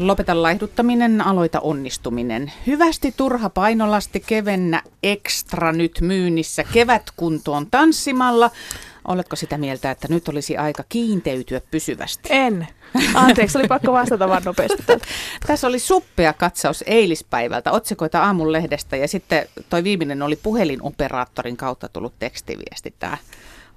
Lopeta laihduttaminen, aloita onnistuminen. Hyvästi turha painolasti kevennä ekstra nyt myynnissä kevätkuntoon tanssimalla. Oletko sitä mieltä, että nyt olisi aika kiinteytyä pysyvästi? En. Anteeksi, oli pakko vastata vaan nopeasti. Tässä oli suppea katsaus eilispäivältä, otsikoita aamun lehdestä ja sitten toi viimeinen oli puhelinoperaattorin kautta tullut tekstiviesti. Tämä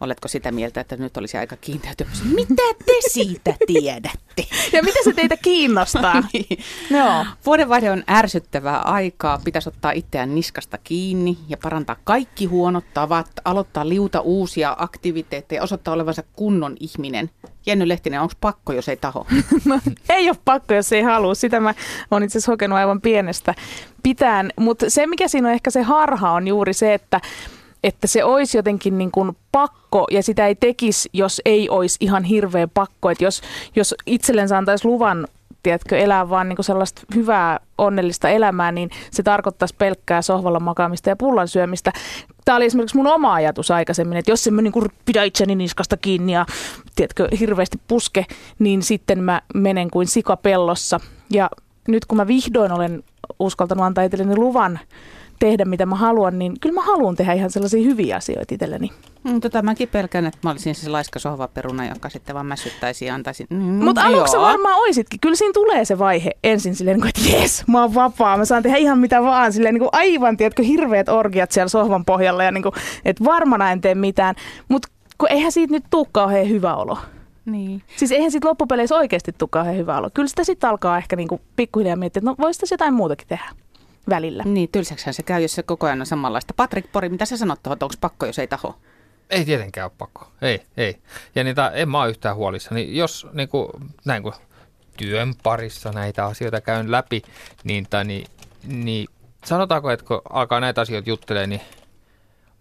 Oletko sitä mieltä, että nyt olisi aika kiinteytyä? Mitä te siitä tiedätte? Ja mitä se teitä kiinnostaa? niin. no. Vuodenvaihde on ärsyttävää aikaa. Pitäisi ottaa itseään niskasta kiinni ja parantaa kaikki huonot tavat, aloittaa liuta uusia aktiviteetteja, osoittaa olevansa kunnon ihminen. Jenny Lehtinen, onko pakko, jos ei taho? no, ei ole pakko, jos ei halua. Sitä mä oon itse asiassa hokenut aivan pienestä pitään. Mutta se, mikä siinä on ehkä se harha, on juuri se, että että se olisi jotenkin niin kuin pakko ja sitä ei tekisi, jos ei olisi ihan hirveä pakko. Että jos, jos itsellensä antaisi luvan tiedätkö, elää vaan niin sellaista hyvää, onnellista elämää, niin se tarkoittaisi pelkkää sohvalla makaamista ja pullan syömistä. Tämä oli esimerkiksi mun oma ajatus aikaisemmin, että jos en mä niin kuin pidä itseni niskasta kiinni ja tiedätkö, hirveästi puske, niin sitten mä menen kuin sikapellossa. Ja nyt kun mä vihdoin olen uskaltanut antaa itselleni luvan tehdä mitä mä haluan, niin kyllä mä haluan tehdä ihan sellaisia hyviä asioita itselleni. Mm, tota, mäkin pelkään, että mä olisin se laiska sohvaperuna, joka sitten vaan mässyttäisi ja antaisi. Mm, Mutta aluksi varmaan oisitkin. Kyllä siinä tulee se vaihe ensin silleen, niin että jes, mä oon vapaa, mä saan tehdä ihan mitä vaan. Silleen niin kuin aivan, tiedätkö, hirveät orgiat siellä sohvan pohjalla ja niin kuin, että varmana en tee mitään. Mutta eihän siitä nyt tuu kauhean hyvä olo. Niin. Siis eihän sitten loppupeleissä oikeasti tule kauhean hyvä olo. Kyllä sitä sitten alkaa ehkä niinku pikkuhiljaa miettiä, että no voisi jotain muutakin tehdä välillä. Niin, tylsäksihän se käy, jos se koko ajan on samanlaista. Patrik Pori, mitä sä sanot tuohon, onko pakko, jos ei taho? Ei tietenkään ole pakko. Ei, ei. Ja niitä, en mä ole yhtään Niin Jos niin kuin, näin kuin työn parissa näitä asioita käyn läpi, niin, tai, niin, niin sanotaanko, että kun alkaa näitä asioita juttelemaan, niin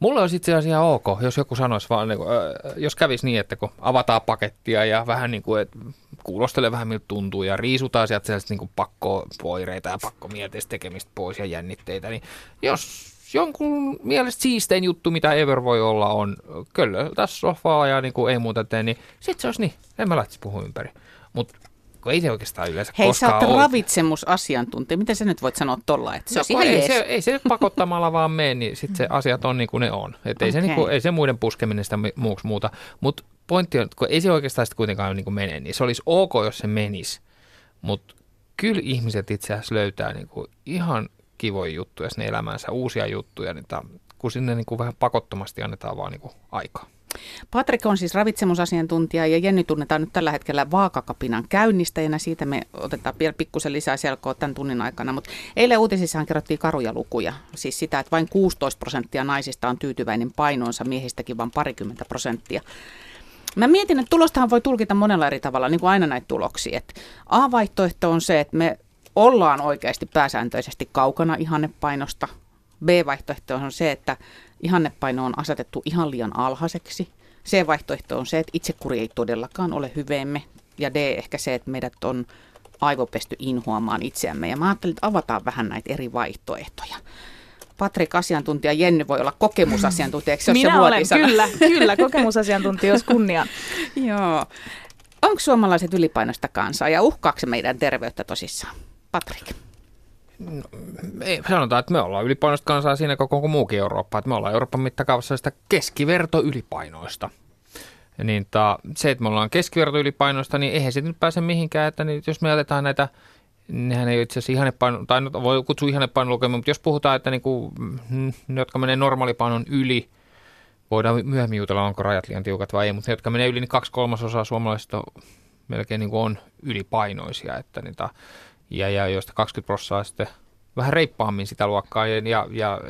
Mulle olisi itse asiassa ihan ok, jos joku sanoisi vaan, niin kuin, jos kävisi niin, että kun avataan pakettia ja vähän niin kuin, että kuulostelee vähän miltä tuntuu ja riisutaan sieltä sellaista niin pakkopoireita ja pakkomielteistä tekemistä pois ja jännitteitä, niin jos jonkun mielestä siistein juttu, mitä ever voi olla, on kyllä tässä sofaa ja niin kuin ei muuta tee, niin sit se olisi niin, en mä lähtisi puhua ympäri. Mutta kun ei se oikeastaan yleensä Hei, koskaan sä oot ravitsemusasiantuntija. Miten sä nyt voit sanoa tolla, että se no, ihan ei, se, ei se pakottamalla vaan mene, niin sitten se asiat on niin kuin ne on. Et ei, okay. se niin kuin, ei se muiden puskeminen sitä muuksi muuta. Mutta pointti on, että kun ei se oikeastaan sitten kuitenkaan niin kuin mene, niin se olisi ok, jos se menisi. Mutta kyllä ihmiset itse asiassa löytää niin kuin ihan kivoja juttuja sinne elämäänsä, uusia juttuja, niin ta, kun sinne niin kuin vähän pakottomasti annetaan vaan niin kuin aikaa. Patrik on siis ravitsemusasiantuntija ja Jenny tunnetaan nyt tällä hetkellä vaakakapinan käynnistäjänä. Siitä me otetaan vielä pikkusen lisää selkoa tämän tunnin aikana. Mutta eilen uutisissahan kerrottiin karuja lukuja. Siis sitä, että vain 16 prosenttia naisista on tyytyväinen painoonsa, miehistäkin vain parikymmentä prosenttia. Mä mietin, että tulostahan voi tulkita monella eri tavalla, niin kuin aina näitä tuloksia. Et A-vaihtoehto on se, että me ollaan oikeasti pääsääntöisesti kaukana ihannepainosta. B-vaihtoehto on se, että ihannepaino on asetettu ihan liian alhaiseksi. C-vaihtoehto on se, että itsekuri ei todellakaan ole hyveemme. Ja D ehkä se, että meidät on aivopesty inhoamaan itseämme. Ja mä ajattelin, että avataan vähän näitä eri vaihtoehtoja. Patrik, asiantuntija Jenny voi olla kokemusasiantuntija, eikö se Minä se olen, kyllä, kyllä, kokemusasiantuntija, jos kunnia. Joo. Onko suomalaiset ylipainoista kansaa ja uhkaako meidän terveyttä tosissaan? Patrik. No, ei, sanotaan, että me ollaan ylipainoista kansaa siinä koko muukin Eurooppa. Että me ollaan Euroopan mittakaavassa sitä keskiverto ylipainoista. Niin ta, se, että me ollaan keskiverto ylipainoista, niin eihän se nyt pääse mihinkään. Että niin, jos me jätetään näitä, nehän ei itse asiassa ihannepaino, tai no, voi kutsua ihannepainoloukemia, mutta jos puhutaan, että niin kuin, ne, jotka menee normaalipainon yli, voidaan myöhemmin jutella, onko rajat liian tiukat vai ei, mutta ne, jotka menee yli, niin kaksi kolmasosaa suomalaisista melkein niin kuin on ylipainoisia. Että niitä, ja, ja joista 20 prosenttia sitten vähän reippaammin sitä luokkaa ja, ja, ja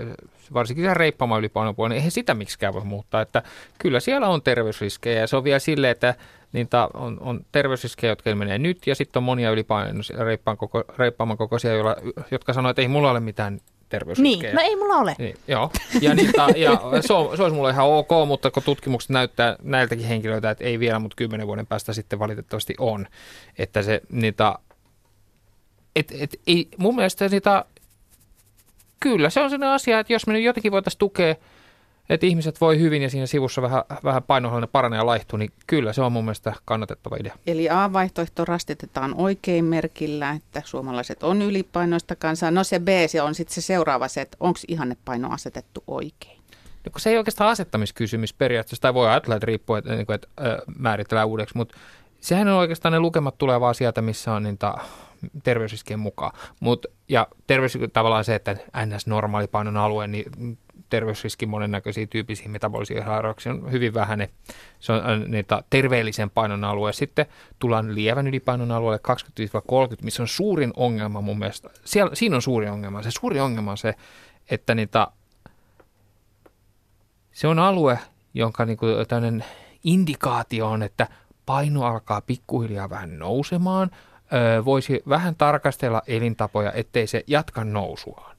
varsinkin se reippaamaan ylipainopuolella, niin eihän sitä miksikään voi muuttaa, että kyllä siellä on terveysriskejä ja se on vielä silleen, että niitä on, on terveysriskejä, jotka menee nyt ja sitten on monia ylipainoisia reippaan koko, reippaaman kokoisia, joilla, jotka sanoo, että ei mulla ole mitään terveysriskejä. Niin, no ei mulla ole. Niin, joo, ja, niitä, ja se, on, se olisi mulle ihan ok, mutta kun tutkimukset näyttää näiltäkin henkilöiltä, että ei vielä, mutta kymmenen vuoden päästä sitten valitettavasti on, että se niitä et, et, ei, mun mielestä niitä, kyllä se on sellainen asia, että jos me nyt jotenkin voitaisiin tukea että ihmiset voi hyvin ja siinä sivussa vähän, vähän painohallainen paranee ja laihtuu, niin kyllä se on mun mielestä kannatettava idea. Eli A-vaihtoehto rastitetaan oikein merkillä, että suomalaiset on ylipainoista kansaa. No se B, se on sitten se seuraava se, että onko ihannepaino asetettu oikein. No, kun se ei oikeastaan asettamiskysymys periaatteessa, tai voi ajatella, että riippuu, että, että, että määritellään uudeksi, mutta sehän on oikeastaan ne lukemat tulee vaan sieltä, missä on niitä terveysriskien mukaan. Mut, ja terveys tavallaan se, että NS-normaali painon alue, niin terveysriskin monennäköisiä tyyppisiä metabolisia sairauksia on hyvin vähäinen. Se on äh, niitä terveellisen painon alue. Sitten tullaan lievän ylipainon alueelle 25-30, missä on suurin ongelma mun mielestä. Siellä, siinä on suuri ongelma. Se suuri ongelma on se, että niitä, se on alue, jonka niin kuin indikaatio on, että paino alkaa pikkuhiljaa vähän nousemaan. Voisi vähän tarkastella elintapoja, ettei se jatka nousuaan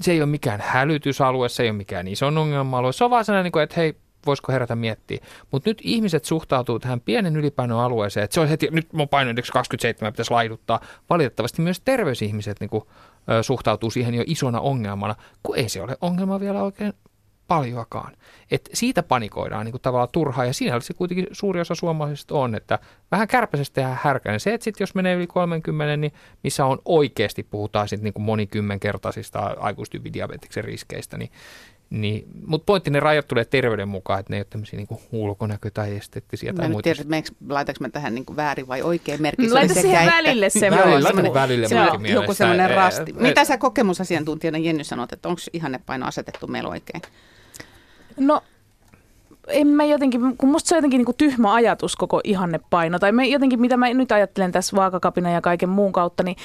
se ei ole mikään hälytysalue, se ei ole mikään ison ongelma-alue. Se on vaan sellainen, niin että hei, voisiko herätä miettiä. Mutta nyt ihmiset suhtautuu tähän pienen ylipainoalueeseen, että se on heti, nyt mun painoindeksi 27 pitäisi laiduttaa. Valitettavasti myös terveysihmiset niin kuin, suhtautuu siihen jo isona ongelmana, kun ei se ole ongelma vielä oikein paljoakaan. Et siitä panikoidaan niin kuin tavallaan turhaa, ja siinä se kuitenkin suuri osa suomalaisista on, että vähän kärpäisestä tehdään härkäinen. Se, että sit jos menee yli 30, niin missä on oikeasti, puhutaan sitten niin kuin monikymmenkertaisista aikuistyypidiabeteksen riskeistä, niin niin, mutta pointti, ne rajat tulee terveyden mukaan, että ne ei ole tämmöisiä niin ulkonäkö- tai esteettisiä. Mä tai nyt tiedä, laitaanko mä tähän niin väärin vai oikein merkki. Laita siihen sekä, välille se välille, välille se on joku semmoinen rasti. Mitä sä kokemusasiantuntijana Jenny sanot, että onko ihannepaino asetettu meillä oikein? No en mä jotenkin, kun musta se on jotenkin niin tyhmä ajatus koko ihannepaino, tai me jotenkin, mitä mä nyt ajattelen tässä vaakakapina ja kaiken muun kautta, niin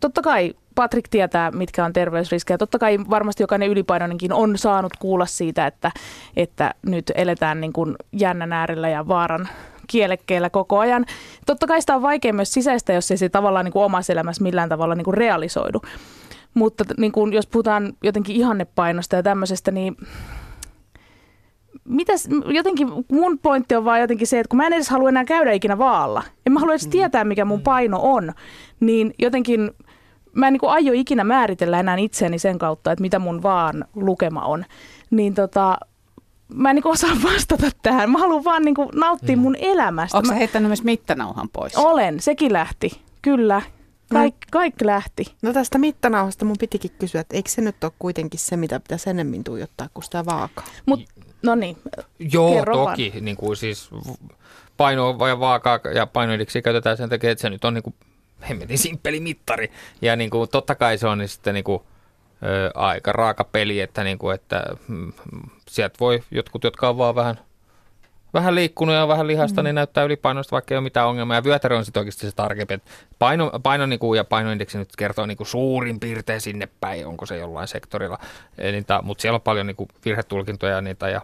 totta kai Patrik tietää, mitkä on terveysriskejä. Totta kai varmasti jokainen ylipainoinenkin on saanut kuulla siitä, että, että nyt eletään niin kuin jännän äärellä ja vaaran kielekkeellä koko ajan. Totta kai sitä on vaikea myös sisäistä, jos ei se tavallaan niin kuin omassa elämässä millään tavalla niin kuin realisoidu. Mutta niin kuin, jos puhutaan jotenkin ihannepainosta ja tämmöisestä, niin mitäs, jotenkin mun pointti on vaan jotenkin se, että kun mä en edes halua enää käydä ikinä vaalla, en mä halua edes mm. tietää, mikä mun mm. paino on, niin jotenkin mä en niin kuin aio ikinä määritellä enää itseäni sen kautta, että mitä mun vaan lukema on. Niin tota, mä en niin osaa vastata tähän. Mä haluan vaan niin nauttia mm. mun elämästä. Onko sä heittänyt myös mittanauhan pois? Olen, sekin lähti, kyllä. Kaik, kaikki lähti. No tästä mittanauhasta mun pitikin kysyä, että eikö se nyt ole kuitenkin se, mitä pitäisi enemmän tuijottaa kuin sitä vaakaa? Mut, no niin, Joo, toki. Niin kuin siis paino ja vaakaa ja painoindeksi käytetään sen takia, että se nyt on niin kuin hemmetin simppeli mittari. Ja niin kuin, totta kai se on niin sitten niin kuin, ö, aika raaka peli, että, niin kuin, että mm, sieltä voi jotkut, jotka on vaan vähän – vähän liikkunut ja vähän lihasta, mm. niin näyttää ylipainoista, vaikka ei ole mitään ongelmaa. Ja vyötärö on sitten oikeasti se tarkempi. Paino, paino niin kuin, ja painoindeksi nyt kertoo niin kuin suurin piirtein sinne päin, onko se jollain sektorilla. Niitä, mutta siellä on paljon niin kuin virhetulkintoja niitä ja,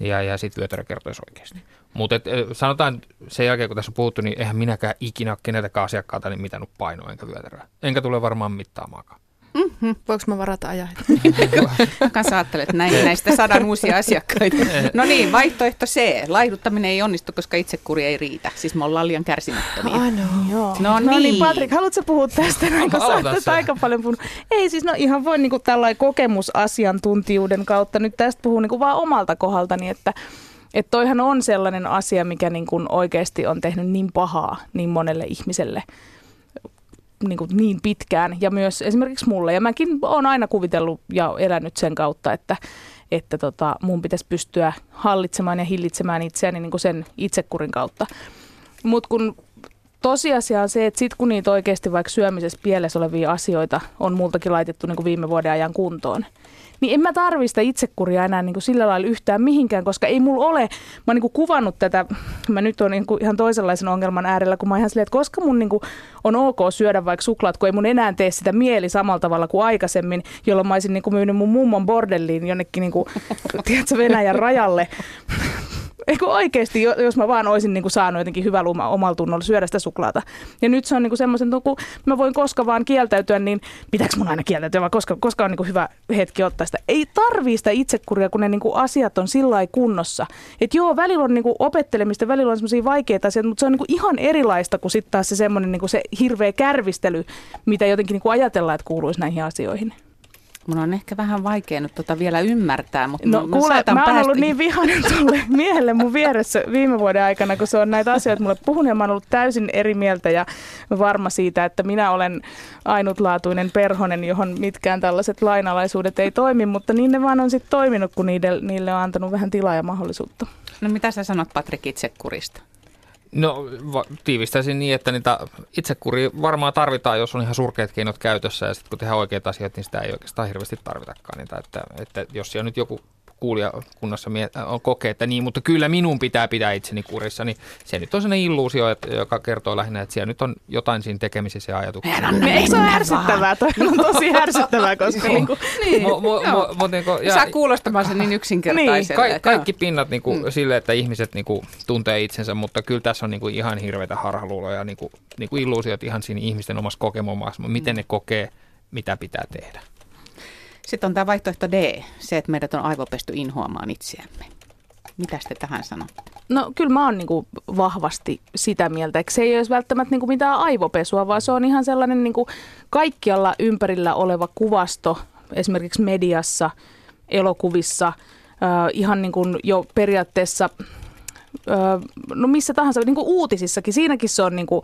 ja, ja sitten vyötärö kertoisi oikeasti. Mutta sanotaan sen jälkeen, kun tässä on puhuttu, niin eihän minäkään ikinä ole keneltäkään asiakkaalta niin mitannut painoa enkä vyötäröä. Enkä tule varmaan mittaamaankaan. Mm-hmm. Voinko mä varata ajaa? Kanssa ajattelet näin, näistä sadan uusia asiakkaita. No niin, vaihtoehto C. Laiduttaminen ei onnistu, koska itsekuri ei riitä. Siis me ollaan liian kärsimättömiä. Oh, no, joo. No, no niin. niin, Patrik, haluatko puhua tästä? No, sä aika paljon puhunut. Ei siis, no ihan voi niin tällainen kokemusasiantuntijuuden kautta nyt tästä puhua niin vaan omalta kohdaltani, että että toihan on sellainen asia, mikä niin kuin oikeasti on tehnyt niin pahaa niin monelle ihmiselle niin, kuin niin pitkään ja myös esimerkiksi mulle. Ja mäkin olen aina kuvitellut ja elänyt sen kautta, että, että tota, mun pitäisi pystyä hallitsemaan ja hillitsemään itseäni niin kuin sen itsekurin kautta. Mutta kun tosiasia on se, että sit kun niitä oikeasti vaikka syömisessä pielessä olevia asioita on multakin laitettu niin kuin viime vuoden ajan kuntoon, niin en mä tarvi sitä itsekuria enää niin kuin sillä lailla yhtään mihinkään, koska ei mulla ole, mä oon niin kuin kuvannut tätä, mä nyt on niin kuin ihan toisenlaisen ongelman äärellä, kun mä ihan silleen, että koska mun niin kuin on ok syödä vaikka suklaat, kun ei mun enää tee sitä mieli samalla tavalla kuin aikaisemmin, jolloin mä olisin niin kuin myynyt mun mummon bordelliin jonnekin niin kuin, tiedätkö, Venäjän rajalle Eikö oikeasti, jos mä vaan olisin niin kuin saanut jotenkin hyvä luma omalla tunnolla syödä sitä suklaata. Ja nyt se on niin kuin semmoisen, että kun mä voin koska vaan kieltäytyä, niin pitääkö mun aina kieltäytyä, vai koska, koska on niin kuin hyvä hetki ottaa sitä. Ei tarvii sitä itsekuria, kun ne niin kuin asiat on sillä kunnossa. Että joo, välillä on niin kuin opettelemista, välillä on semmoisia vaikeita asioita, mutta se on niin kuin ihan erilaista kuin sitten taas se semmoinen niin kuin se hirveä kärvistely, mitä jotenkin niin kuin ajatellaan, että kuuluisi näihin asioihin. Mun on ehkä vähän vaikea nyt tota vielä ymmärtää, mutta No mä kuule, mä oon ollut niin vihainen tuolle miehelle mun vieressä viime vuoden aikana, kun se on näitä asioita mulle puhunut ja mä oon ollut täysin eri mieltä ja varma siitä, että minä olen ainutlaatuinen perhonen, johon mitkään tällaiset lainalaisuudet ei toimi, mutta niin ne vaan on sitten toiminut, kun niille, niille on antanut vähän tilaa ja mahdollisuutta. No mitä sä sanot Patrik itsekurista? No va- tiivistäisin niin, että niitä itsekuri varmaan tarvitaan, jos on ihan surkeat keinot käytössä ja sitten kun tehdään oikeat asiat, niin sitä ei oikeastaan hirveästi tarvitakaan niitä. Että, että jos siellä nyt joku kuulijakunnassa on kokee, että niin, mutta kyllä minun pitää pitää itseni kurissa, niin se nyt on sellainen illuusio, että, joka kertoo lähinnä, että siellä nyt on jotain siinä tekemisissä ja ajatuksissa. On eikö se ole Mennä ärsyttävää? Toi on tosi ärsyttävää, koska niinku, Niin, Mo- mo- joo. mo- mut niinku- ja- Saa kuulostamaan sen niin yksinkertaiselle. Ka- kaikki pinnat niinku mm. sille, että ihmiset niinku tuntee itsensä, mutta kyllä tässä on niinku ihan hirveitä harhaluuloja, niinku, niinku illuusiot ihan siinä ihmisten omassa kokemuksessa, miten ne kokee, mitä pitää tehdä. Sitten on tämä vaihtoehto D, se, että meidät on aivopesty inhoamaan itseämme. Mitä te tähän sanotte? No kyllä mä oon niinku vahvasti sitä mieltä, että se ei olisi välttämättä niinku mitään aivopesua, vaan se on ihan sellainen niinku kaikkialla ympärillä oleva kuvasto, esimerkiksi mediassa, elokuvissa, äh, ihan niinku jo periaatteessa Öö, no missä tahansa, niin kuin uutisissakin, siinäkin se on niin kuin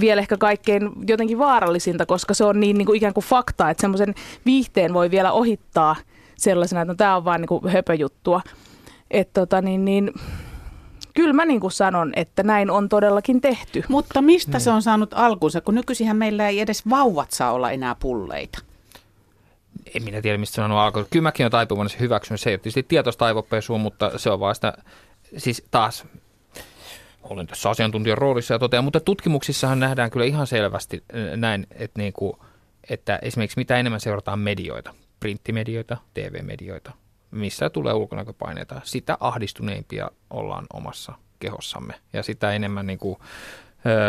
vielä ehkä kaikkein jotenkin vaarallisinta, koska se on niin, niin kuin ikään kuin faktaa, että semmoisen viihteen voi vielä ohittaa sellaisena, että no, tämä on vaan niin kuin höpöjuttua. Että tota, niin, niin, kyllä mä niin kuin sanon, että näin on todellakin tehty. Mutta mistä se on saanut alkunsa, kun nykyisinhän meillä ei edes vauvat saa olla enää pulleita? En minä tiedä, mistä se on alkanut. Kyllä mäkin olen taipuvainen se hyväksynyt. Se ei ole tietysti tietoista aivopesua, mutta se on vaan sitä, siis taas olen tässä asiantuntijan roolissa ja totean, mutta tutkimuksissahan nähdään kyllä ihan selvästi näin, että, niin kuin, että esimerkiksi mitä enemmän seurataan medioita, printtimedioita, TV-medioita, missä tulee ulkonäköpaineita, sitä ahdistuneimpia ollaan omassa kehossamme ja sitä enemmän niin kuin,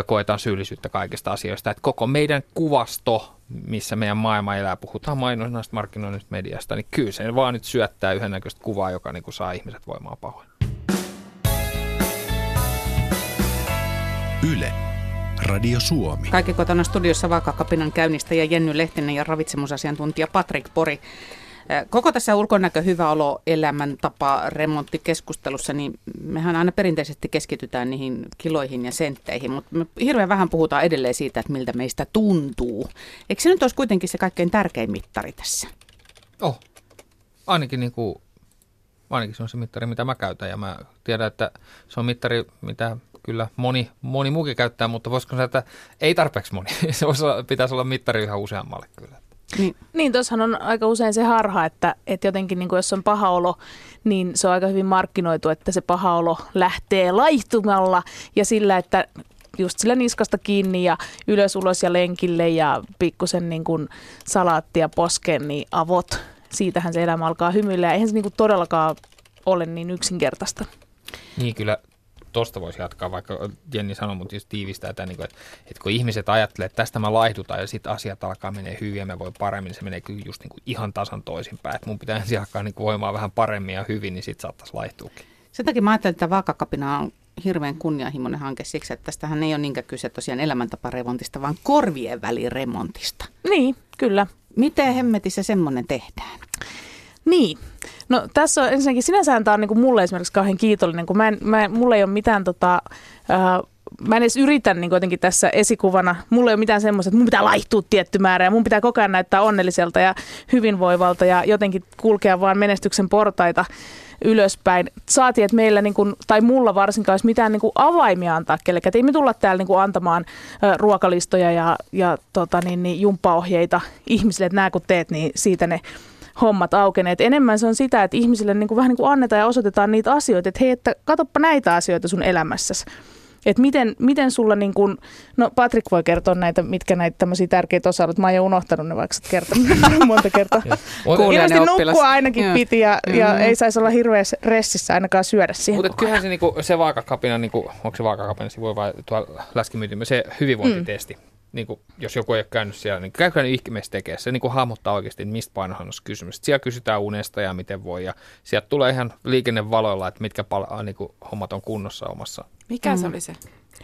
koetaan syyllisyyttä kaikista asioista. Että koko meidän kuvasto, missä meidän maailma elää, puhutaan mainonnasta, markkinoinnista, mediasta, niin kyllä se vaan nyt syöttää yhden näköistä kuvaa, joka niin kuin saa ihmiset voimaan pahoin. Yle. Radio Suomi. Kaikki kotona studiossa Vaakakapinan käynnistäjä Jenny Lehtinen ja ravitsemusasiantuntija Patrik Pori. Koko tässä ulkonäkö, hyvä olo, elämäntapa, remonttikeskustelussa, niin mehän aina perinteisesti keskitytään niihin kiloihin ja sentteihin, mutta me hirveän vähän puhutaan edelleen siitä, että miltä meistä tuntuu. Eikö se nyt olisi kuitenkin se kaikkein tärkein mittari tässä? Oh, ainakin, niin kuin, ainakin se on se mittari, mitä mä käytän ja mä tiedän, että se on mittari, mitä kyllä moni, moni muukin käyttää, mutta voisiko sanoa, että ei tarpeeksi moni. Se olla, pitäisi olla mittari yhä useammalle kyllä. Niin, Niin, tuossahan on aika usein se harha, että, että jotenkin niin kuin jos on paha olo, niin se on aika hyvin markkinoitu, että se paha olo lähtee laihtumalla ja sillä, että just sillä niskasta kiinni ja ylös ulos ja lenkille ja pikkusen niin kuin salaattia poskeen, niin avot. Siitähän se elämä alkaa hymyillä ja eihän se niin kuin todellakaan ole niin yksinkertaista. Niin kyllä tuosta voisi jatkaa, vaikka Jenni sanoi, mutta just tiivistää tämän, niin että, että kun ihmiset ajattelee, että tästä mä laihdutaan ja sitten asiat alkaa menee hyvin ja me voi paremmin, niin se menee kyllä just niin kuin ihan tasan toisinpäin. Että mun pitää ensin alkaa niin kuin voimaan vähän paremmin ja hyvin, niin sitten saattaisi laihtuukin. Sen takia mä ajattelin, että vaakakapina on hirveän kunnianhimoinen hanke siksi, että tästähän ei ole niinkään kyse tosiaan elämäntaparemontista, vaan korvien väliremontista. Niin, kyllä. Miten hemmetissä semmoinen tehdään? Niin. No tässä on ensinnäkin sinänsä tämä on niin kuin mulle esimerkiksi kauhean kiitollinen, kun mä en, mä, mulla ei ole mitään tota, ää, mä en edes yritä niin jotenkin tässä esikuvana, mulla ei ole mitään semmoista, että mun pitää laihtua tietty määrä ja mun pitää koko ajan näyttää onnelliselta ja hyvinvoivalta ja jotenkin kulkea vaan menestyksen portaita ylöspäin. Saatiin, että meillä, niin kuin, tai mulla varsinkaan, olisi mitään niin kuin avaimia antaa kellekään. Ei me tulla täällä niin kuin antamaan ruokalistoja ja, ja tota, niin, niin, jumppaohjeita ihmisille, että nämä kun teet, niin siitä ne hommat aukeneet. Enemmän se on sitä, että ihmisille niin kuin vähän niin kuin annetaan ja osoitetaan niitä asioita, että hei, että katoppa näitä asioita sun elämässäsi. Että miten, miten sulla niin kuin, no Patrik voi kertoa näitä, mitkä näitä tämmöisiä tärkeitä osa Mä oon jo unohtanut ne, vaikka sä kertonut monta kertaa. Ilmeisesti nukkua ainakin Joo. piti ja, ja Mm. ei saisi olla hirveässä ressissä ainakaan syödä siihen. Mutta kyllähän se, niinku, se vaakakapina, niinku, onko se vaakakapina sivu vai tuolla läskimyytimme, se hyvinvointitesti. Mm. Niinku, jos joku ei ole käynyt siellä, niin käykää nyt ihmeessä tekee. Se niinku, hahmottaa oikeasti, että mistä painohan on kysymys. Siellä kysytään unesta ja miten voi. Ja sieltä tulee ihan liikennevaloilla, että mitkä pal- niinku, hommat on kunnossa omassa. Mikä se oli se?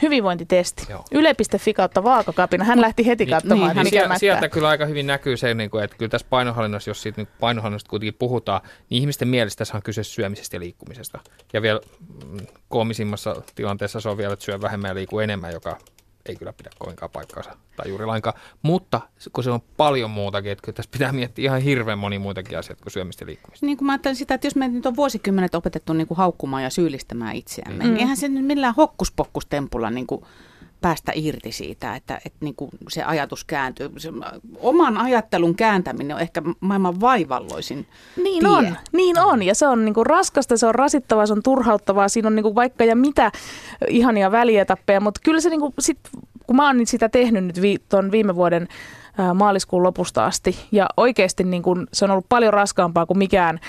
Hyvinvointitesti. Joo. Yle.fi kautta vaakakapina. Hän lähti heti katsomaan, niin, niin, hän mikä sieltä, sieltä kyllä aika hyvin näkyy se, niin kuin, että kyllä tässä painohallinnassa, jos siitä niin painohallinnasta kuitenkin puhutaan, niin ihmisten mielestä tässä on kyse syömisestä ja liikkumisesta. Ja vielä mm, koomisimmassa tilanteessa se on vielä, että syö vähemmän ja liikkuu enemmän, joka ei kyllä pidä kovinkaan paikkaansa tai juuri lainkaan. Mutta kun se on paljon muutakin, että tässä pitää miettiä ihan hirveän moni muitakin asioita kuin syömistä ja liikkumista. Niin kuin mä ajattelen sitä, että jos me nyt on vuosikymmenet opetettu niin kuin haukkumaan ja syyllistämään itseämme, Mm. mm. niin eihän se nyt millään hokkuspokkustempulla niin kuin päästä irti siitä, että, että niin kuin se ajatus kääntyy. Se, oman ajattelun kääntäminen on ehkä maailman vaivalloisin Niin tie. on, niin on. Ja se on niinku raskasta, se on rasittavaa, se on turhauttavaa. Siinä on niinku vaikka ja mitä ihania välietappeja, mutta kyllä se niinku sit, kun mä oon nyt sitä tehnyt nyt vi, ton viime vuoden maaliskuun lopusta asti, ja oikeasti niinku, se on ollut paljon raskaampaa kuin mikään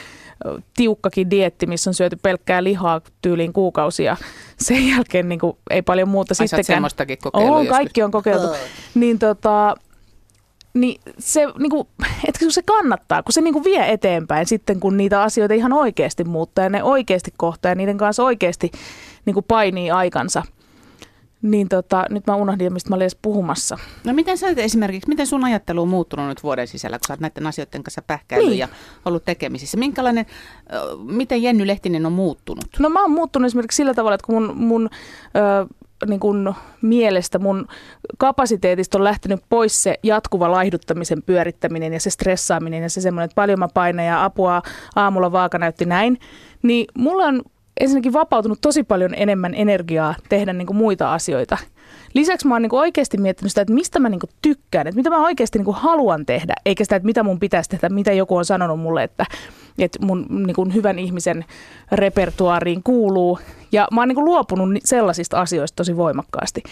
tiukkakin dietti, missä on syöty pelkkää lihaa tyyliin kuukausia. Sen jälkeen niinku, ei paljon muuta Ai sä oot sittenkään. semmoistakin kokeillut On, joskus. kaikki on kokeiltu. Niin tota, niin se, niinku, että kun se kannattaa, kun se niinku vie eteenpäin sitten, kun niitä asioita ihan oikeasti muuttaa ja ne oikeasti kohtaa ja niiden kanssa oikeasti niinku painii aikansa. Niin tota, nyt mä unohdin, mistä mä olin edes puhumassa. No miten sä esimerkiksi, miten sun ajattelu on muuttunut nyt vuoden sisällä, kun sä oot näiden asioiden kanssa pähkäillyt Niin. ja ollut tekemisissä? Minkälainen, miten Jenny Lehtinen on muuttunut? No mä oon muuttunut esimerkiksi sillä tavalla, että kun mun, mun ö, niin kun mielestä mun kapasiteetista on lähtenyt pois se jatkuva laihduttamisen pyörittäminen ja se stressaaminen ja se semmoinen, että paljon mä painan ja apua aamulla vaaka näytti näin, niin mulla on ensinnäkin vapautunut tosi paljon enemmän energiaa tehdä niin kuin muita asioita. Lisäksi mä oon niin kuin oikeasti miettinyt sitä, että mistä mä niin kuin tykkään, että mitä mä oikeasti niin kuin haluan tehdä, eikä sitä, että mitä mun pitäisi tehdä, mitä joku on sanonut mulle, että, että mun niin kuin hyvän ihmisen repertuaariin kuuluu. Ja mä oon niin kuin luopunut sellaisista asioista tosi voimakkaasti.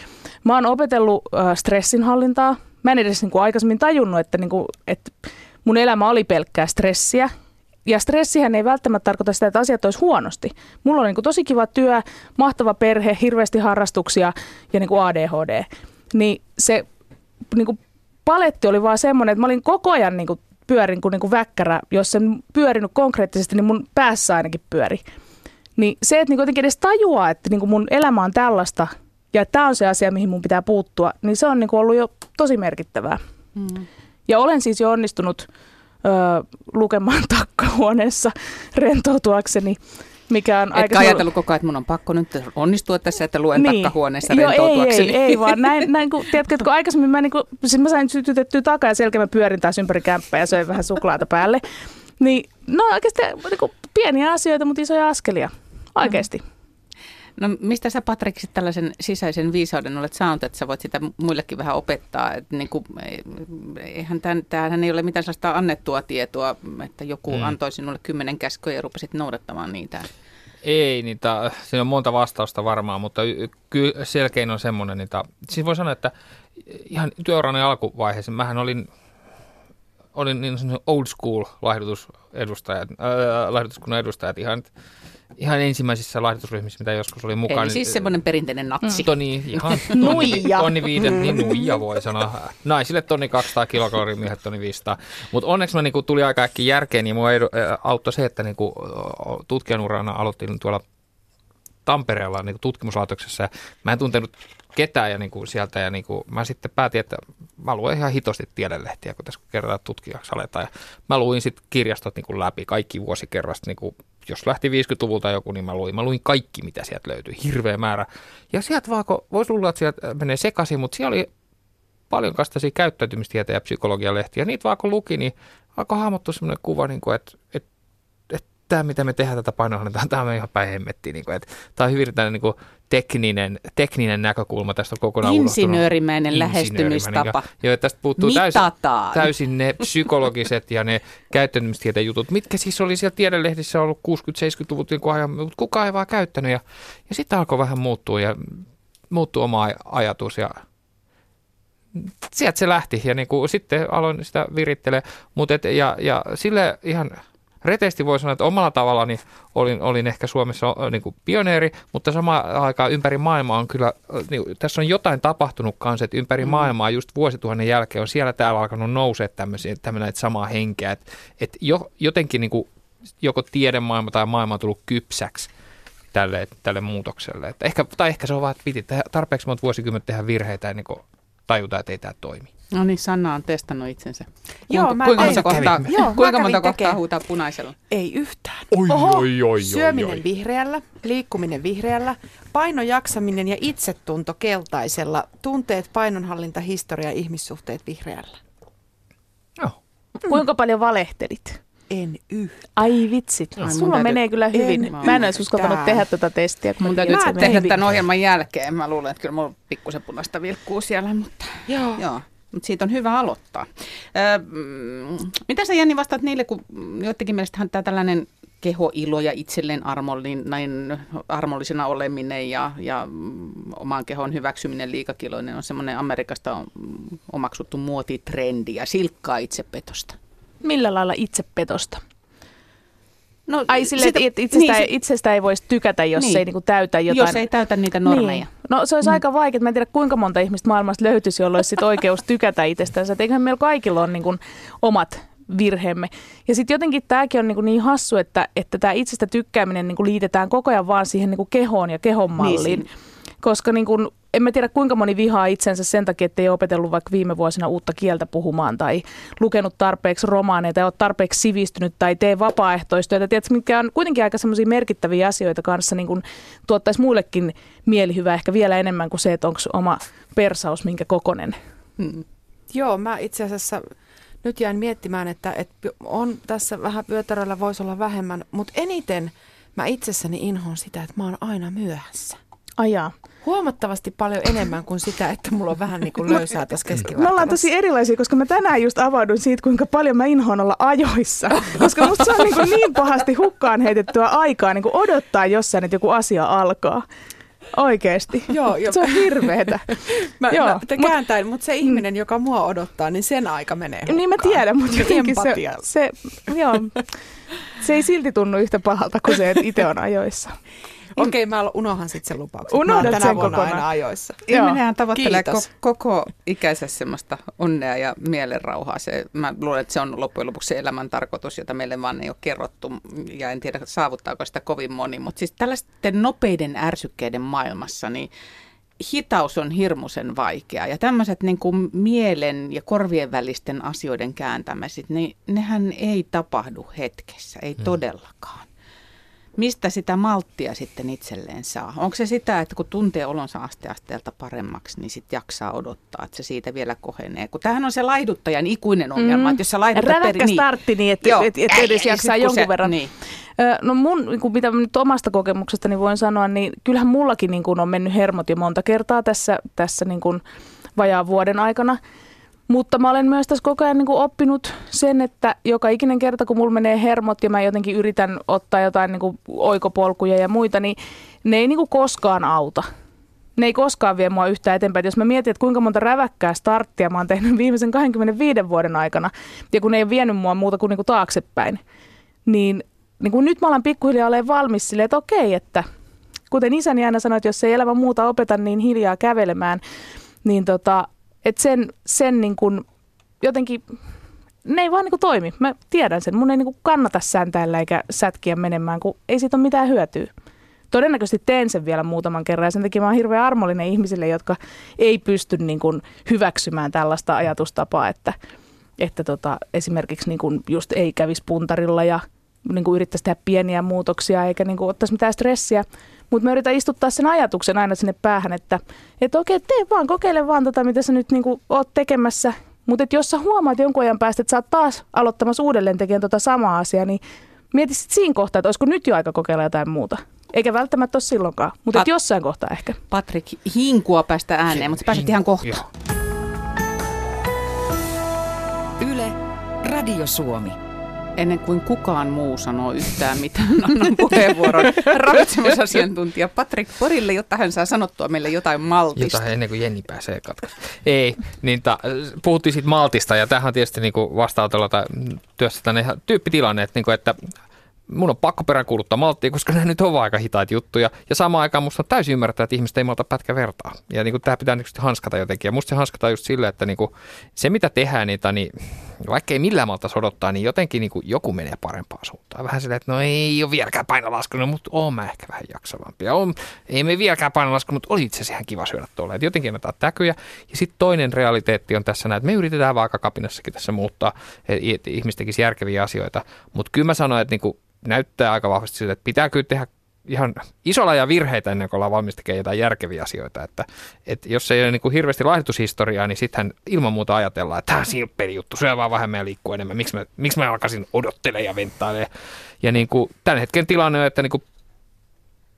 Mä oon opetellut stressinhallintaa. Mä en edes niin kuin aikaisemmin tajunnut, että, niin kuin, että mun elämä oli pelkkää stressiä. Ja stressihän ei välttämättä tarkoita sitä, että asiat olisi huonosti. Mulla on niin kuin tosi kiva työ, mahtava perhe, hirveästi harrastuksia ja niin kuin ADHD. Niin se niin kuin paletti oli vaan semmoinen, että mä olin koko ajan niin kuin pyörin kuin, niin kuin väkkärä. Jos en pyörinyt konkreettisesti, niin mun päässä ainakin pyöri. Niin se, että niin jotenkin edes tajuaa, että niin kuin mun elämä on tällaista ja tämä on se asia, mihin mun pitää puuttua, niin se on niin kuin ollut jo tosi merkittävää. Mm. Ja olen siis jo onnistunut ö, lukemaan takkahuoneessa rentoutuakseni, mikä on Etkä suur- ajatellut koko ajan, että mun on pakko nyt onnistua tässä, että luen niin. takkahuoneessa Joo, ei, rentoutuakseni. ei, ei, vaan näin, näin kun, tiedätkö, että kun aikaisemmin mä, niin kun, siis mä sain sytytettyä takaa ja selkeä mä pyörin taas ympäri kämppää ja söin vähän suklaata päälle. Niin, no oikeastaan niin kuin, pieniä asioita, mutta isoja askelia. Oikeasti. No mistä sä Patrik tällaisen sisäisen viisauden olet saanut, että sä voit sitä muillekin vähän opettaa? että niin kuin, eihän tämän, tämähän ei ole mitään sellaista annettua tietoa, että joku Mm. antoi sinulle kymmenen käskyä ja rupesit noudattamaan niitä. Ei niitä, siinä on monta vastausta varmaan, mutta kyllä selkein on semmoinen, niitä, siis voi sanoa, että ihan työurani alkuvaiheessa, mähän olin, olin niin old school laihdutusedustajat, äh, laihdutuskunnan edustajat ihan, ihan ensimmäisissä laihdutusryhmissä, mitä joskus oli mukana. Eli siis semmoinen perinteinen natsi. Mm. Toni, ihan Nuija. Tonni viiden, niin nuija voi sanoa. Naisille tonni 200 kilokaloria, miehet tonni 500. Mutta onneksi mä niinku tuli aika äkkiä järkeen, niin mua edu, ä, auttoi se, että niinku, tutkijan urana aloitin tuolla Tampereella niin tutkimuslaitoksessa. Mä en tuntenut ketään ja niin kuin sieltä ja niin kuin, mä sitten päätin, että mä luen ihan hitosti tiedelehtiä, kun tässä kertaa tutkijaksi aletaan. Ja mä luin sitten kirjastot niin kuin läpi kaikki vuosikerrasta, niin kuin, jos lähti 50-luvulta joku, niin mä luin. Mä luin kaikki, mitä sieltä löytyi, hirveä määrä. Ja sieltä vaan, kun voisi luulla, että sieltä menee sekaisin, mutta siellä oli paljon kastaisia käyttäytymistieteen ja psykologialehtiä. Niitä vaan kun luki, niin alkoi hahmottua sellainen kuva, niin kuin, että, että tämä, mitä me tehdään tätä painohallintaa, tämä on ihan päin hemmettiin. Niin kuin, että tämä on hyvin tällainen niin kuin tekninen, tekninen näkökulma tästä on kokonaan. Insinöörimäinen lähestymistapa. Joo, tästä puuttuu täysin, Mitataan. täysin ne psykologiset ja ne käyttäytymistieteen jutut, mitkä siis oli siellä tiedelehdissä ollut 60-70-luvut niin ajan, mutta kukaan ei vaan käyttänyt. Ja, ja sitten alkoi vähän muuttua ja muuttui oma aj- ajatus ja sieltä se lähti ja niin kuin, sitten aloin sitä virittelee, mutta et, ja, ja sille ihan reteesti voi sanoa, että omalla tavallani olin, olin ehkä Suomessa niin kuin pioneeri, mutta samaan aikaan ympäri maailmaa on kyllä, niin, tässä on jotain tapahtunut kanssa, että ympäri mm. maailmaa just vuosituhannen jälkeen on siellä täällä alkanut nousea tämmöisiä, tämmöinen samaa henkeä, että, että jo, jotenkin niin kuin, joko tiedemaailma tai maailma on tullut kypsäksi tälle, tälle muutokselle. Että ehkä, tai ehkä se on vaan, että piti tarpeeksi monta vuosikymmentä tehdä virheitä ennen kuin tajutaan, että ei tämä toimi. No niin, Sanna on testannut itsensä. Joo, kuinka, mä- kuinka monta kohtaa. Joo, mä kuinka monta kohtaa huutaa punaisella? Ei yhtään. Oi, Oho, oi, oi, syöminen oi, oi. vihreällä, liikkuminen vihreällä, painojaksaminen ja itsetunto keltaisella, tunteet, painonhallinta, historia ja ihmissuhteet vihreällä. Joo. Kuinka paljon valehtelit? En yhtään. Ai vitsit, Ai, mun sulla täytyy- menee kyllä hyvin. En mä en olisi uskaltanut tehdä tätä testiä. Kun Mun mä täytyy tehdä tämän ohjelman jälkeen. Mä luulen, että kyllä mulla pikkusen punaista vilkkuu siellä, mutta Joo. joo. Mutta siitä on hyvä aloittaa. Öö, mitä sä Jenni vastaat niille, kun joidenkin mielestähän tämä tällainen kehoilo ja itselleen armollin, näin armollisena oleminen ja, ja oman kehon hyväksyminen liikakiloinen on semmoinen Amerikasta omaksuttu muotitrendi ja silkkaa itsepetosta. Millä lailla itsepetosta? No, Ai sille, sitä- että itsestä, niin, ei, itsestä ei voisi tykätä, jos Niin. ei niinku täytä jotain. jos ei täytä niitä normeja. Niin. No se olisi aika vaikea. Mä en tiedä, kuinka monta ihmistä maailmasta löytyisi, jolla olisi sit oikeus tykätä itsestänsä. Et eiköhän meillä kaikilla ole niin kuin omat virheemme. Ja sitten jotenkin tämäkin on niin, niin hassu, että, että tämä itsestä tykkääminen niin liitetään koko ajan vaan siihen niin kehoon ja kehon malliin. Niin, Koska niin kuin, en mä tiedä, kuinka moni vihaa itsensä sen takia, että ei ole opetellut vaikka viime vuosina uutta kieltä puhumaan tai lukenut tarpeeksi romaaneita tai ole tarpeeksi sivistynyt tai tee vapaaehtoistyötä. Tiedätkö, mitkä on kuitenkin aika semmoisia merkittäviä asioita kanssa, niin kuin tuottaisi muillekin mielihyvää ehkä vielä enemmän kuin se, että onko oma persaus minkä kokonen. Mm. Joo, mä itse asiassa nyt jäin miettimään, että, että on tässä vähän vyötäröllä voisi olla vähemmän, mutta eniten mä itsessäni inhoon sitä, että mä oon aina myöhässä. Ajaa. Huomattavasti paljon enemmän kuin sitä, että mulla on vähän niin kuin löysää tässä Me ollaan keskivartalossa. tosi erilaisia, koska mä tänään just avauduin siitä, kuinka paljon mä inhoan olla ajoissa. Koska musta se on niin, kuin niin pahasti hukkaan heitettyä aikaa niin kuin odottaa jossain, että joku asia alkaa. Oikeesti. Joo, joo. Se on hirveetä. Mä, Joo, mä te mut- kääntäin, mutta se ihminen, joka mua odottaa, niin sen aika menee Niin mä hukkaan. tiedän, mutta jotenkin se, se, joo, se ei silti tunnu yhtä pahalta kuin se, että itse on ajoissa. Okei, mä unohan sitten sen lupauksen. Oon tänä sen vuonna kokonaan. aina ajoissa. Ihminenhän tavoittelee ko- koko ikänsä semmoista onnea ja mielenrauhaa. Se, mä luulen, että se on loppujen lopuksi se elämän tarkoitus, jota meille vaan ei ole kerrottu. Ja en tiedä, saavuttaako sitä kovin moni. Mutta siis tällaisten nopeiden ärsykkeiden maailmassa, niin hitaus on hirmuisen vaikea. Ja tämmöiset niin kuin mielen ja korvien välisten asioiden kääntämiset, niin nehän ei tapahdu hetkessä, ei hmm. todellakaan. Mistä sitä malttia sitten itselleen saa? Onko se sitä, että kun tuntee olonsa asteasteelta paremmaksi, niin sitten jaksaa odottaa, että se siitä vielä kohenee? Kun tämähän on se laihduttajan ikuinen ongelma, Mm. että jos sä laihdut... Räväkkä startti niin, että et, et Ei, edes jaksaa jonkun se- verran. Niin. No mun, niin kuin mitä nyt omasta kokemuksestani voin sanoa, niin kyllähän mullakin niin kuin on mennyt hermot jo monta kertaa tässä, tässä niin kuin vajaan vuoden aikana. Mutta mä olen myös tässä koko ajan niin kuin oppinut sen, että joka ikinen kerta, kun mulla menee hermot ja mä jotenkin yritän ottaa jotain niin kuin oikopolkuja ja muita, niin ne ei niin kuin koskaan auta. Ne ei koskaan vie mua yhtään eteenpäin. Et Jos mä mietin, että kuinka monta räväkkää starttia mä oon tehnyt viimeisen 25 vuoden aikana, ja kun ne ei ole vienyt mua muuta kuin, niin kuin taaksepäin, niin, niin kuin nyt mä alan pikkuhiljaa olemaan valmis silleen, että okei, että kuten isäni aina sanoi, että jos ei elämä muuta opeta, niin hiljaa kävelemään, niin tota, että sen, sen niin kuin jotenkin, ne ei vaan niin kuin toimi. Mä tiedän sen. Mun ei niin kuin kannata sääntäillä eikä sätkiä menemään, kun ei siitä ole mitään hyötyä. Todennäköisesti teen sen vielä muutaman kerran ja sen takia mä oon hirveän armollinen ihmisille, jotka ei pysty niin kuin hyväksymään tällaista ajatustapaa, että, että tota, esimerkiksi niin kuin just ei kävisi puntarilla ja niin kuin yrittäisi tehdä pieniä muutoksia eikä niin kuin ottaisi mitään stressiä. Mutta mä yritän istuttaa sen ajatuksen aina sinne päähän, että, että okei, tee vaan, kokeile vaan tota, mitä sä nyt niin kuin oot tekemässä. Mutta jos sä huomaat jonkun ajan päästä, että sä oot taas aloittamassa uudelleen tekemään tota samaa asiaa, niin mieti sit siinä kohtaa, että olisiko nyt jo aika kokeilla jotain muuta. Eikä välttämättä ole silloinkaan, mutta Pat- jossain kohtaa ehkä. Patrik, hinkua päästä ääneen, mutta sä pääset ihan kohta. Joo. Yle, Radio Suomi. Ennen kuin kukaan muu sanoo yhtään mitään, annan puheenvuoron ravitsemusasiantuntija Patrik Porille, jotta hän saa sanottua meille jotain maltista. Jota ennen kuin Jenni pääsee katsomaan. Ei, niin ta, puhuttiin siitä maltista ja tämähän on tietysti niin vastaanotolla tai työssä tänne ihan tyyppitilanne, että, niin kuin, että mun on pakko peräänkuuluttaa malttia, koska nämä nyt ovat aika hitaita juttuja. Ja samaan aikaan musta on täysin ymmärtää, että ihmiset ei malta pätkä vertaa. Ja niin kuin, tämä pitää niin hanskata jotenkin. Ja musta se hanskata just silleen, että niin kuin, se mitä tehdään, niitä, niin vaikka ei millään malta odottaa, niin jotenkin niin kuin joku menee parempaan suuntaan. Vähän silleen, että no ei ole vieläkään painolaskenut, mutta oon mä ehkä vähän jaksavampi. Ja on, ei me vieläkään painolaskenut, mutta oli itse asiassa ihan kiva syödä tuolla. Että jotenkin annetaan täkyjä. Ja sitten toinen realiteetti on tässä näin, että me yritetään vaakakapinassakin tässä muuttaa, että ihmiset järkeviä asioita. Mutta kyllä mä sanoin, että niin kuin näyttää aika vahvasti siltä, että pitää kyllä tehdä ihan isolla ja virheitä ennen kuin ollaan valmis tekemään jotain järkeviä asioita. Että, että jos ei ole niin kuin hirveästi laihdutushistoriaa, niin sittenhän ilman muuta ajatellaan, että tämä on silppeli juttu, syö vaan vähemmän ja liikkuu enemmän. Miksi mä, miksi mä alkaisin odottelemaan ja venttailemaan. Ja niin kuin, tämän hetken tilanne on, että niin kuin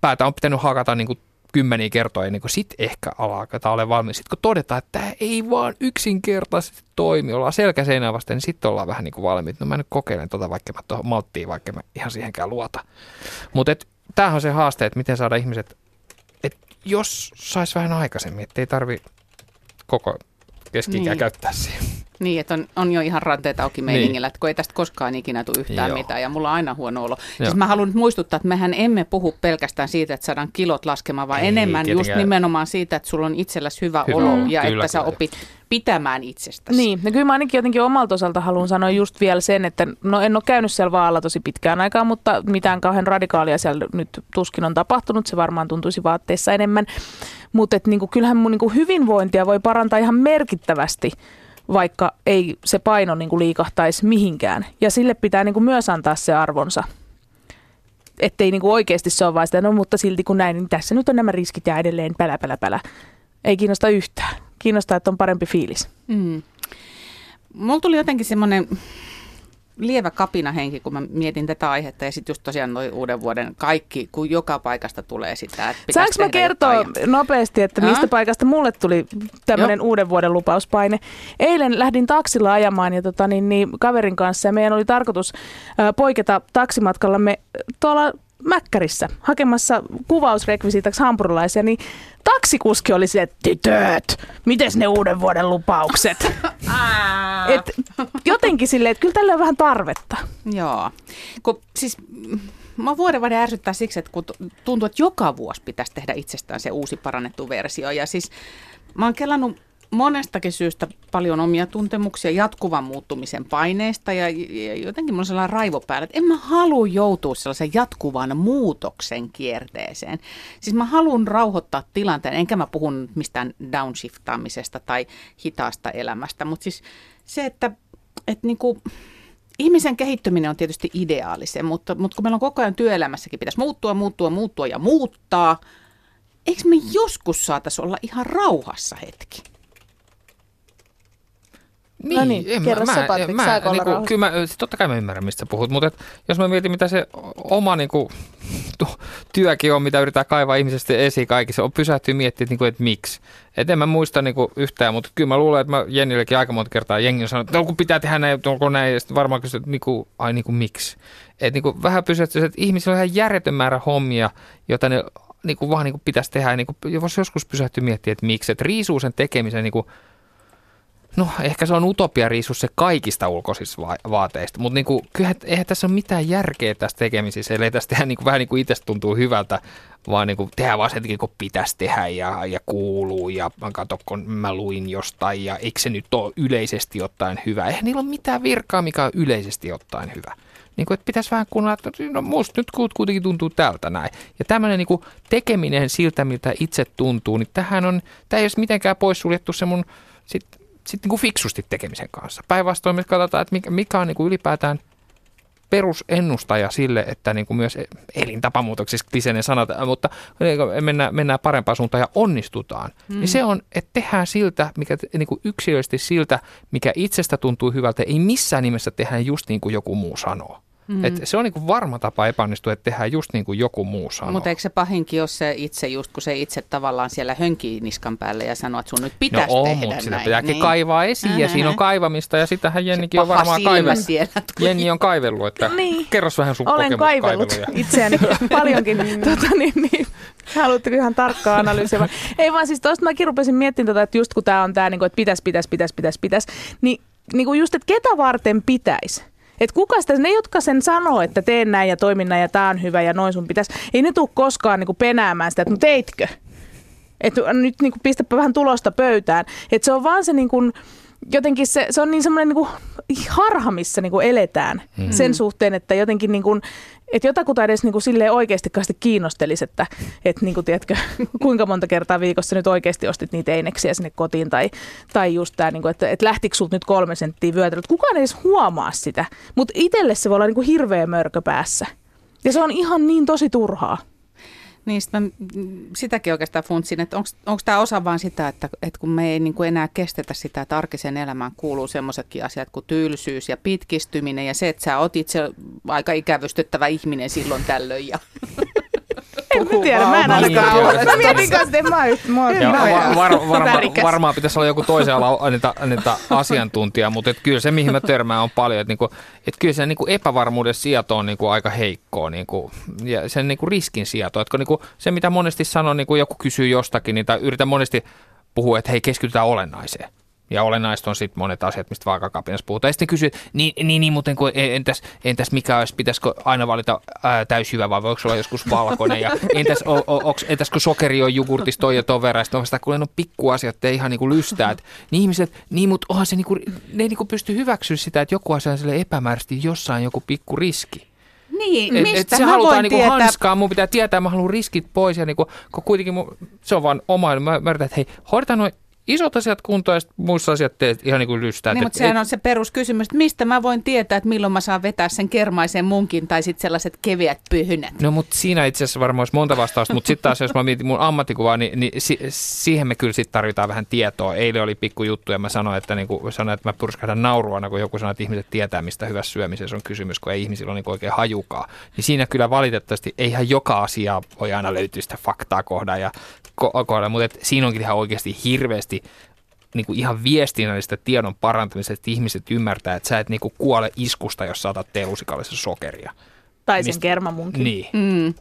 päätä on pitänyt hakata niin kuin kymmeniä kertoja, niin sitten ehkä alkaa ole valmis. Sitten kun todetaan, että tämä ei vaan yksinkertaisesti toimi, ollaan selkäseinää vasten, niin sitten ollaan vähän niin kuin valmiit. No mä nyt kokeilen tota, vaikka mä tuohon malttiin, vaikka mä ihan siihenkään luota. Mutta tämähän on se haaste, että miten saada ihmiset, että jos sais vähän aikaisemmin, että ei tarvi koko keski niin. käyttää siihen. Niin, että on, on jo ihan ranteet auki meiningillä, niin. että kun ei tästä koskaan ikinä tule yhtään Joo. mitään ja mulla on aina huono olo. Joo. Siis mä haluan nyt muistuttaa, että mehän emme puhu pelkästään siitä, että saadaan kilot laskemaan, vaan ei, enemmän tietenkään. just nimenomaan siitä, että sulla on itselläsi hyvä, hyvä. olo ja kyllä, että sä opit pitämään itsestäsi. Niin, no kyllä mä ainakin jotenkin omalta osalta haluan sanoa just vielä sen, että no en ole käynyt siellä vaalla tosi pitkään aikaa, mutta mitään kauhean radikaalia siellä nyt tuskin on tapahtunut, se varmaan tuntuisi vaatteissa enemmän. Mutta niinku, kyllähän mun niinku hyvinvointia voi parantaa ihan merkittävästi vaikka ei se paino niin liikahtaisi mihinkään. Ja sille pitää niin myös antaa se arvonsa. Ettei niin kuin oikeasti se ole vain sitä, no mutta silti kun näin, niin tässä nyt on nämä riskit ja edelleen pälä, pälä, pälä. Ei kiinnosta yhtään. Kiinnostaa, että on parempi fiilis. Mm. Mulla tuli jotenkin semmoinen lievä kapinahenki, kun mä mietin tätä aihetta ja sitten just tosiaan noin uuden vuoden kaikki, kun joka paikasta tulee sitä, että Saanko mä kertoa jotain. nopeasti, että mistä no? paikasta mulle tuli tämmöinen uuden vuoden lupauspaine? Eilen lähdin taksilla ajamaan ja tota, niin, niin, kaverin kanssa ja meidän oli tarkoitus äh, poiketa taksimatkallamme tuolla Mäkkärissä hakemassa kuvausrekvisiitaksi hampurilaisia, niin taksikuski oli se, että tytöt, miten ne uuden vuoden lupaukset? Et jotenkin silleen, että kyllä tällä on vähän tarvetta. Joo. Kun, siis mä vuoden vaihde ärsyttää siksi, että kun tuntuu, että joka vuosi pitäisi tehdä itsestään se uusi parannettu versio. Ja siis mä oon kelannut monestakin syystä paljon omia tuntemuksia jatkuvan muuttumisen paineesta ja, ja jotenkin mulla on sellainen raivo päällä, että en mä halua joutua sellaisen jatkuvan muutoksen kierteeseen. Siis mä haluan rauhoittaa tilanteen, enkä mä puhun mistään downshiftaamisesta tai hitaasta elämästä, mutta siis se, että, että niin kuin, ihmisen kehittyminen on tietysti ideaalisen, mutta, mutta kun meillä on koko ajan työelämässäkin pitäisi muuttua, muuttua, muuttua ja muuttaa, eikö me joskus saataisiin olla ihan rauhassa hetki? Niin, no niin, en kerro mä, sä, Patrik, mä, mä, niinku, kyllä mä, totta kai mä ymmärrän, mistä puhut, mutta et, jos mä mietin, mitä se oma niinku, työkin on, mitä yritetään kaivaa ihmisestä esiin kaikissa, on pysähtyä miettimään, että, niinku, että miksi. Et en mä muista niinku, yhtään, mutta kyllä mä luulen, että mä Jennillekin aika monta kertaa Jengi on sanonut, että no, kun pitää tehdä näin, onko näin, ja sitten varmaan kysyt, että niinku, ai niinku, miksi. Et, niinku, vähän pysähtyä, että ihmisillä on ihan järjetön määrä hommia, joita ne niinku, vaan niinku, pitäisi tehdä, ja niinku, jos joskus pysähtyy miettimään, että miksi, että riisuu sen tekemisen niinku, No ehkä se on utopia riisus se kaikista ulkoisista va- vaateista, mutta niinku, kyllähän eihän tässä ole mitään järkeä tässä tekemisissä, eli tästä tehdä niinku, vähän niin kuin itse tuntuu hyvältä, vaan niinku, tehdä vaan sen kun pitäisi tehdä ja, ja kuuluu ja katso kun mä luin jostain ja eikö se nyt ole yleisesti ottaen hyvä. Eihän niillä ole mitään virkaa, mikä on yleisesti ottaen hyvä. Niin kuin, että pitäisi vähän kuunnella, että no musta nyt kuitenkin tuntuu tältä näin. Ja tämmöinen niin tekeminen siltä, miltä itse tuntuu, niin tähän on, tämä ei ole mitenkään poissuljettu se mun sit sitten niin fiksusti tekemisen kanssa. Päinvastoin me katsotaan, että mikä, mikä on niin kuin ylipäätään perusennustaja sille, että niin kuin myös elintapamuutoksissa kliseinen sanat, mutta mennään, mennään parempaan suuntaan ja onnistutaan. Mm. Niin se on, että tehdään siltä, mikä, niin kuin yksilöllisesti siltä, mikä itsestä tuntuu hyvältä, ei missään nimessä tehdä just niin kuin joku muu sanoo. Mm. Et se on niinku varma tapa epäonnistua, että tehdään just niin kuin joku muu sanoo. Mutta eikö se pahinkin ole se itse, just kun se itse tavallaan siellä hönkii niskan päälle ja sanoo, että sun nyt pitäisi no on, tehdä mutta sitä pitääkin niin. kaivaa esiin äh, ja siinä on kaivamista ja sitähän Jennikin on varmaan kaivellut. Jenni on kaivellut, että niin. kerros vähän sun Olen kaivellut itseäni paljonkin. tota, niin, niin. Haluatteko ihan tarkkaa analyysiä? Ei vaan siis tuosta mäkin rupesin miettimään, tota, että just kun tämä on tämä, niin että pitäisi, pitäisi, pitäisi, pitäisi, pitäisi, niin, niin kuin just, että ketä varten pitäisi? Et kuka sitä, ne jotka sen sanoo, että teen näin ja toimin näin ja tämä on hyvä ja noin sun pitäisi, ei ne tule koskaan niinku penäämään sitä, että no teitkö? Että nyt niinku pistäpä vähän tulosta pöytään. Että se on vaan se niinku, jotenkin se, se on niin semmoinen niinku harha, missä niin kuin eletään mm. sen suhteen, että jotenkin niin kuin, että jotakuta edes niin kuin silleen oikeasti kiinnostelisi, että, että niin kuin, tiedätkö, kuinka monta kertaa viikossa nyt oikeasti ostit niitä eineksiä sinne kotiin tai, tai just tämä, niin kuin, että, että lähtikö sulta nyt kolme senttiä vyötäröä. Kukaan ei edes huomaa sitä, mutta itselle se voi olla niin kuin hirveä mörkö päässä. Ja se on ihan niin tosi turhaa. Niin, mä sitäkin oikeastaan funtsin, että onko tämä osa vaan sitä, että, että kun me ei niin kuin enää kestetä sitä, että arkiseen elämään kuuluu semmoisetkin asiat kuin tylsyys ja pitkistyminen ja se, että sä otit se aika ikävystyttävä ihminen silloin tällöin ja en mä tiedä, mä en ainakaan ole. Mä mietin kanssa, ja var, var, varma, Varmaan pitäisi olla joku toisen alan niitä, niitä asiantuntija, mutta et kyllä se, mihin mä törmään, on paljon. Että niinku, et kyllä se niinku epävarmuuden sieto on niinku aika heikkoa niinku, ja sen niinku riskin sieto. Että niinku, se, mitä monesti sanon, niinku joku kysyy jostakin, niin yritän monesti puhua, että hei, keskitytään olennaiseen. Ja olennaista on sitten monet asiat, mistä vaakakapinassa puhutaan. Ja sitten kysyy, niin, niin, niin muuten kuin, entäs, entäs mikä olisi, pitäisikö aina valita täysjyvä vai voiko olla joskus valkoinen? Ja entäs, o, o, onks, entäs kun sokeri on jogurtissa toi ja ton verran, sitten on sitä, kun on pikkuasiat, ei ihan niinku lystää. Et, niin ihmiset, niin mutta onhan se niinku, ne ei niinku pysty hyväksyä sitä, että joku asia on sille epämääräisesti jossain joku pikku riski. Niin, et, mistä et se mä halutaan voin niinku tietää? hanskaa, mun pitää tietää, mä haluan riskit pois ja niinku, kun kuitenkin mun, se on vaan oma, mä, mä yritän, että hei, hoidetaan noin isot asiat kuntoon ja muissa asiat teet ihan niin kuin lystää. Niin, mutta sehän on se peruskysymys, että mistä mä voin tietää, että milloin mä saan vetää sen kermaisen munkin tai sitten sellaiset keveät pyhynät. No mutta siinä itse asiassa varmaan olisi monta vastausta, mutta sitten taas jos mä mietin mun ammattikuvaa, niin, niin si- siihen me kyllä sitten tarvitaan vähän tietoa. Eilen oli pikku juttu ja mä sanoin, että, niin kuin, sanoin, että mä purskahdan nauruana, kun joku sanoo, että ihmiset tietää, mistä hyvässä syömisessä on kysymys, kun ei ihmisillä ole niin oikein hajukaa. Niin siinä kyllä valitettavasti ei ihan joka asia voi aina löytyä sitä faktaa kohdaa ja kohdalla, mutta et siinä onkin ihan oikeasti hirveästi niin kuin ihan viestinnällistä tiedon parantamista, että ihmiset ymmärtää, että sä et niin kuin kuole iskusta, jos saatat teelusikallisen sokeria. Tai sen Mist... kermamunkin. Niin. Mm.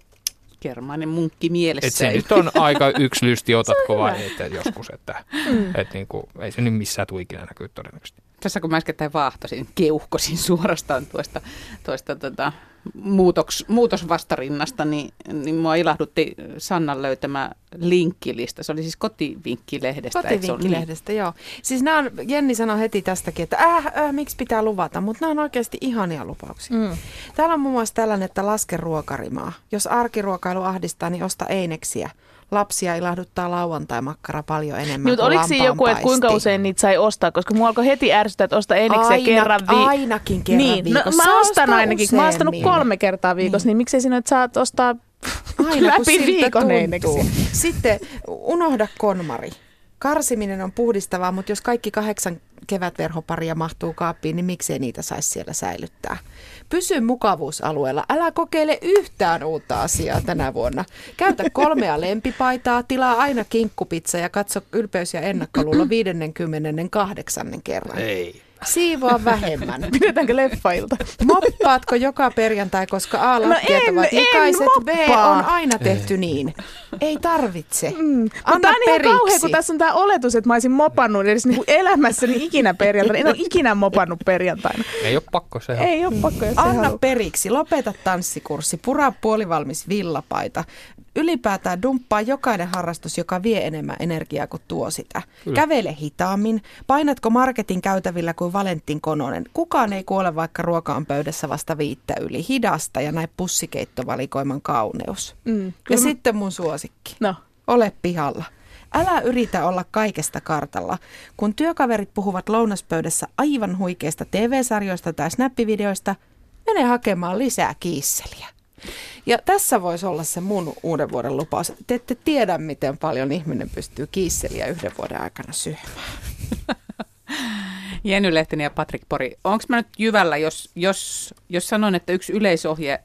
Kermainen munkki mielessä. Et se nyt on aika yksi lysti, otatko vai että joskus, että mm. et niin kuin, ei se nyt missään tule ikinä näkyy todennäköisesti. Tässä kun mä äsken vaahtosin, keuhkosin suorastaan tuosta, tuosta tota, muutoks, muutosvastarinnasta, niin, niin mua ilahdutti Sannan löytämä linkkilista. Se oli siis kotivinkkilehdestä. Kotivinkkilehdestä, niin? joo. Siis nämä on, Jenni sanoi heti tästäkin, että äh, äh, miksi pitää luvata, mutta nämä on oikeasti ihania lupauksia. Mm. Täällä on muun muassa tällainen, että laske ruokarimaa. Jos arkiruokailu ahdistaa, niin osta eineksiä lapsia ilahduttaa lauantai-makkara paljon enemmän niin, kuin oliko siinä joku, että kuinka usein niitä sai ostaa? Koska mua alkoi heti ärsyttää, että ostaa enikseen Aina, kerran viikossa. Ainakin kerran niin. viikossa. No, mä ostan ainakin, mä oon ostanut kolme kertaa viikossa, niin, niin miksei sinä, että saat ostaa Aina, läpi viikon eineksiä. Sitten unohda konmari. Karsiminen on puhdistavaa, mutta jos kaikki kahdeksan kevätverhoparia mahtuu kaappiin, niin miksei niitä saisi siellä säilyttää? Pysy mukavuusalueella. Älä kokeile yhtään uutta asiaa tänä vuonna. Käytä kolmea lempipaitaa, tilaa aina kinkkupizza ja katso ylpeys ja ennakkoluulo 58. kerran. Ei. Siivoa vähemmän. Pidetäänkö leffailta? Moppaatko joka perjantai, koska A, lattiat No en- ovat en likaiset, B, on aina tehty niin. Ei tarvitse. Mm. Anna Mutta tämä on ihan kauhea, kun tässä on tämä oletus, että mä olisin mopannut edes niinku elämässäni ikinä perjantaina. En ole ikinä mopannut perjantaina. Ei ole pakko se. Ei ole pakko, jos ei Anna periksi, lopeta tanssikurssi, pura puolivalmis villapaita. Ylipäätään dumppaa jokainen harrastus, joka vie enemmän energiaa kuin tuo sitä. Kyllä. Kävele hitaammin. Painatko marketin käytävillä kuin Valentin Kononen? Kukaan ei kuole, vaikka ruoka on pöydässä vasta viittä yli. Hidasta ja näin pussikeittovalikoiman kauneus. Mm, Ja kyllä mä- sitten mun suosikki. No. Ole pihalla. Älä yritä olla kaikesta kartalla. Kun työkaverit puhuvat lounaspöydässä aivan huikeista TV-sarjoista tai snappivideoista, mene hakemaan lisää kiisseliä. Ja tässä voisi olla se mun uuden vuoden lupaus. Te ette tiedä, miten paljon ihminen pystyy kiisseliä yhden vuoden aikana syömään. Jenny Lehtinen ja Patrik Pori, onko mä nyt jyvällä, jos, jos, jos sanon, että yksi yleisohje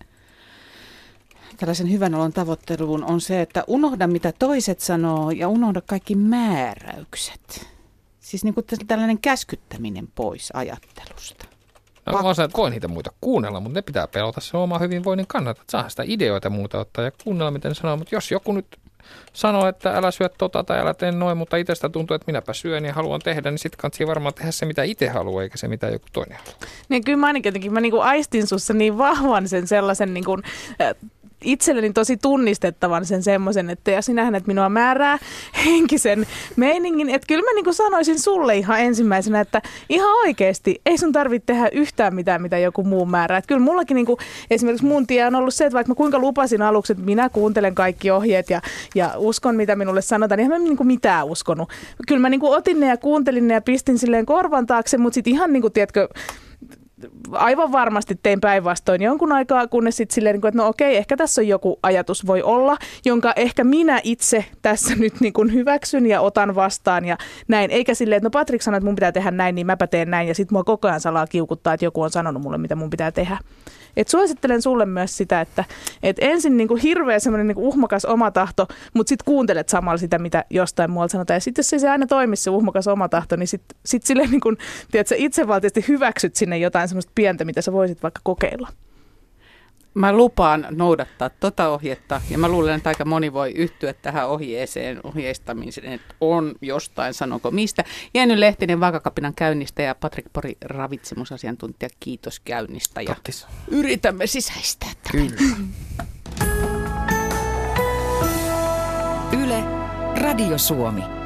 tällaisen hyvän olon tavoitteluun on se, että unohda mitä toiset sanoo ja unohda kaikki määräykset. Siis niin kuin tällainen käskyttäminen pois ajattelusta. No, on se, että voi niitä muita kuunnella, mutta ne pitää pelata se oma hyvinvoinnin kannalta. Että saa sitä ideoita muuta ottaa ja kuunnella, miten ne sanoo. Mutta jos joku nyt sanoo, että älä syö tota tai älä tee noin, mutta itsestä tuntuu, että minäpä syön ja haluan tehdä, niin sitten kannattaa varmaan tehdä se, mitä itse haluaa, eikä se, mitä joku toinen haluaa. Niin kyllä mä ainakin jotenkin, mä niinku aistin sussa niin vahvan sen sellaisen niinku, äh, itselleni tosi tunnistettavan sen semmoisen, että ja sinähän, että minua määrää henkisen meiningin. Että kyllä mä niin kuin sanoisin sulle ihan ensimmäisenä, että ihan oikeasti ei sun tarvitse tehdä yhtään mitään, mitä joku muu määrää. Että kyllä mullakin niin kuin, esimerkiksi mun tie on ollut se, että vaikka mä kuinka lupasin aluksi, että minä kuuntelen kaikki ohjeet ja, ja uskon, mitä minulle sanotaan, niin en mä niin kuin mitään uskonut. Kyllä mä niin kuin otin ne ja kuuntelin ne ja pistin silleen korvan taakse, mutta sitten ihan kuin, tiedätkö, aivan varmasti tein päinvastoin jonkun aikaa, kunnes sitten silleen, niin että no okei, ehkä tässä on joku ajatus voi olla, jonka ehkä minä itse tässä nyt niin kuin hyväksyn ja otan vastaan ja näin. Eikä silleen, että no Patrik sanoi, että mun pitää tehdä näin, niin mäpä teen näin ja sitten mua koko ajan salaa kiukuttaa, että joku on sanonut mulle, mitä mun pitää tehdä. Et suosittelen sulle myös sitä, että et ensin niinku hirveä semmoinen niinku uhmakas oma tahto, mutta sitten kuuntelet samalla sitä, mitä jostain muualta sanotaan. Ja sitten jos ei se aina toimi se uhmakas oma tahto, niin sitten sit silleen niinku, tiedätkö, itsevaltiisesti hyväksyt sinne jotain semmoista pientä, mitä sä voisit vaikka kokeilla. Mä lupaan noudattaa tota ohjetta ja mä luulen, että aika moni voi yhtyä tähän ohjeeseen ohjeistamiseen, että on jostain, sanonko mistä. Jenny Lehtinen Vaakakapinan käynnistä ja Patrik Pori ravitsemusasiantuntija, kiitos käynnistä. Ja Tottis. yritämme sisäistää tämän. Kyllä. Yle, Radio Suomi.